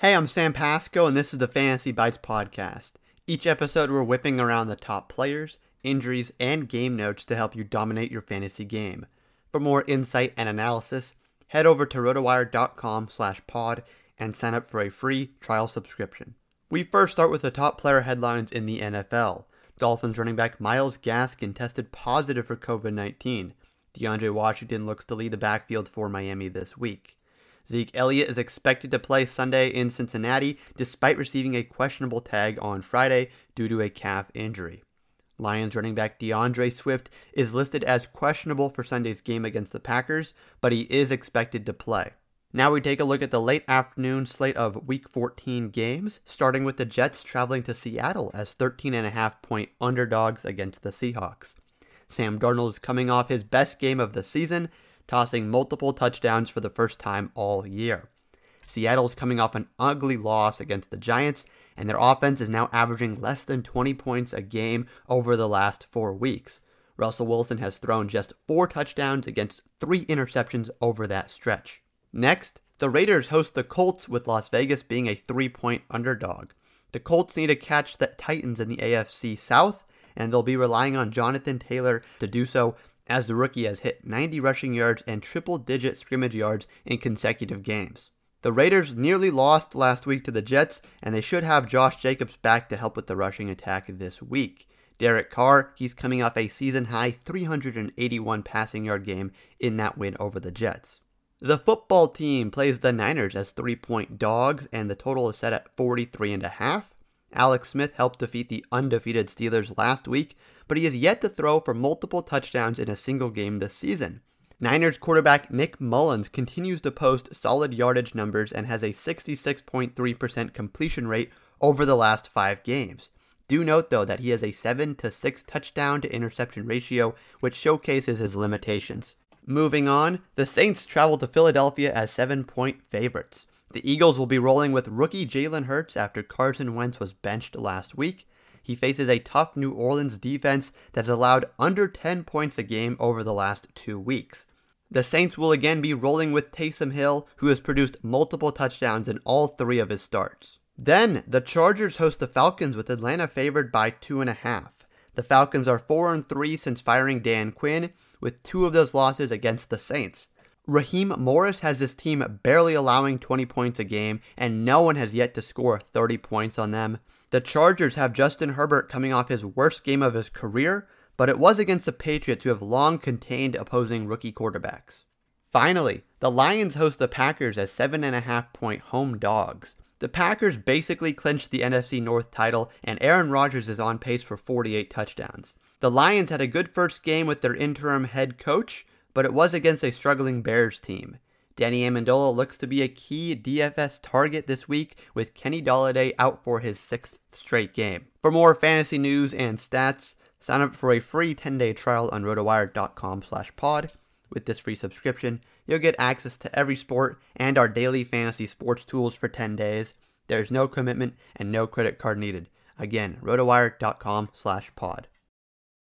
Hey, I'm Sam Pasco, and this is the Fantasy Bites podcast. Each episode, we're whipping around the top players, injuries, and game notes to help you dominate your fantasy game. For more insight and analysis, head over to rotowire.com slash pod and sign up for a free trial subscription. We first start with the top player headlines in the NFL. Dolphins running back Myles Gaskin tested positive for COVID 19. DeAndre Washington looks to lead the backfield for Miami this week. Zeke Elliott is expected to play Sunday in Cincinnati despite receiving a questionable tag on Friday due to a calf injury. Lions running back D'Andre Swift is listed as questionable for Sunday's game against the Packers, but he is expected to play. Now we take a look at the late afternoon slate of Week 14 games, starting with the Jets traveling to Seattle as 13.5 point underdogs against the Seahawks. Sam Darnold is coming off his best game of the season tossing multiple touchdowns for the first time all year. Seattle's coming off an ugly loss against the Giants, and their offense is now averaging less than 20 points a game over the last four weeks. Russell Wilson has thrown just four touchdowns against three interceptions over that stretch. Next, the Raiders host the Colts with Las Vegas being a three point underdog. The Colts need to catch the Titans in the AFC South, and they'll be relying on Jonathan Taylor to do so as the rookie has hit 90 rushing yards and triple digit scrimmage yards in consecutive games. The Raiders nearly lost last week to the Jets, and they should have Josh Jacobs back to help with the rushing attack this week. Derek Carr, he's coming off a season high 381 passing yard game in that win over the Jets. The football team plays the Niners as three point dogs, and the total is set at 43.5. Alex Smith helped defeat the undefeated Steelers last week, but he has yet to throw for multiple touchdowns in a single game this season. Niners quarterback Nick Mullens continues to post solid yardage numbers and has a 66.3% completion rate over the last five games. Do note though that he has a 7 to 6 touchdown to interception ratio, which showcases his limitations. Moving on, the Saints travel to Philadelphia as 7 point favorites. The Eagles will be rolling with rookie Jalen Hurts after Carson Wentz was benched last week he faces a tough New Orleans defense that's allowed under 10 points a game over the last two weeks. The Saints will again be rolling with Taysom Hill, who has produced multiple touchdowns in all three of his starts. Then, the Chargers host the Falcons with Atlanta favored by 2.5. The Falcons are 4 and 3 since firing Dan Quinn, with two of those losses against the Saints. Raheem Morris has his team barely allowing 20 points a game, and no one has yet to score 30 points on them. The Chargers have Justin Herbert coming off his worst game of his career, but it was against the Patriots who have long contained opposing rookie quarterbacks. Finally, the Lions host the Packers as 7.5 point home dogs. The Packers basically clinched the NFC North title, and Aaron Rodgers is on pace for 48 touchdowns. The Lions had a good first game with their interim head coach, but it was against a struggling Bears team. Danny Amendola looks to be a key DFS target this week with Kenny Golladay out for his sixth straight game. For more fantasy news and stats, sign up for a free 10-day trial on rotowire.com slash pod. With this free subscription, you'll get access to every sport and our daily fantasy sports tools for 10 days. There's no commitment and no credit card needed. Again, rotowire.com slash pod.